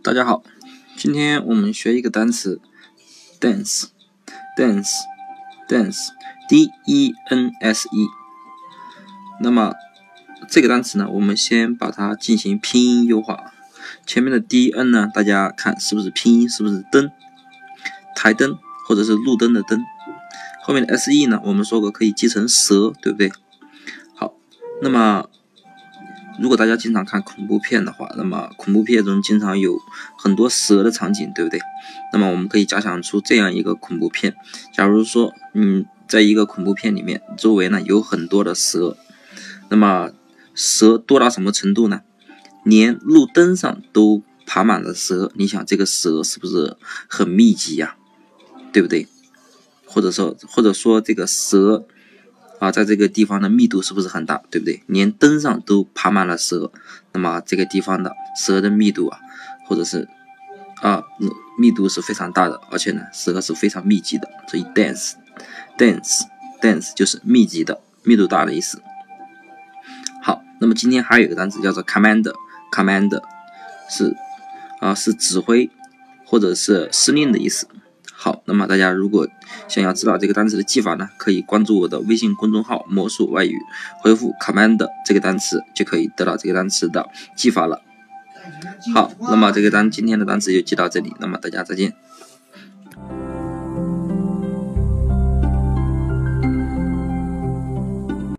大家好，今天我们学一个单词，dance，dance，dance，d e n s e。那么这个单词呢，我们先把它进行拼音优化。前面的 d n 呢，大家看是不是拼音？是不是灯？台灯或者是路灯的灯？后面的 s e 呢，我们说过可以记成蛇，对不对？好，那么。如果大家经常看恐怖片的话，那么恐怖片中经常有很多蛇的场景，对不对？那么我们可以假想出这样一个恐怖片：假如说，嗯，在一个恐怖片里面，周围呢有很多的蛇，那么蛇多到什么程度呢？连路灯上都爬满了蛇。你想，这个蛇是不是很密集呀？对不对？或者说，或者说这个蛇。啊，在这个地方的密度是不是很大，对不对？连灯上都爬满了蛇，那么这个地方的蛇的密度啊，或者是啊密度是非常大的，而且呢，蛇是非常密集的，所以 dense，dense，dense 就是密集的、密度大的意思。好，那么今天还有一个单词叫做 commander，commander 是啊是指挥或者是司令的意思。好，那么大家如果想要知道这个单词的记法呢，可以关注我的微信公众号“魔术外语”，回复 “command” 这个单词就可以得到这个单词的记法了。好，那么这个单今天的单词就记到这里，那么大家再见。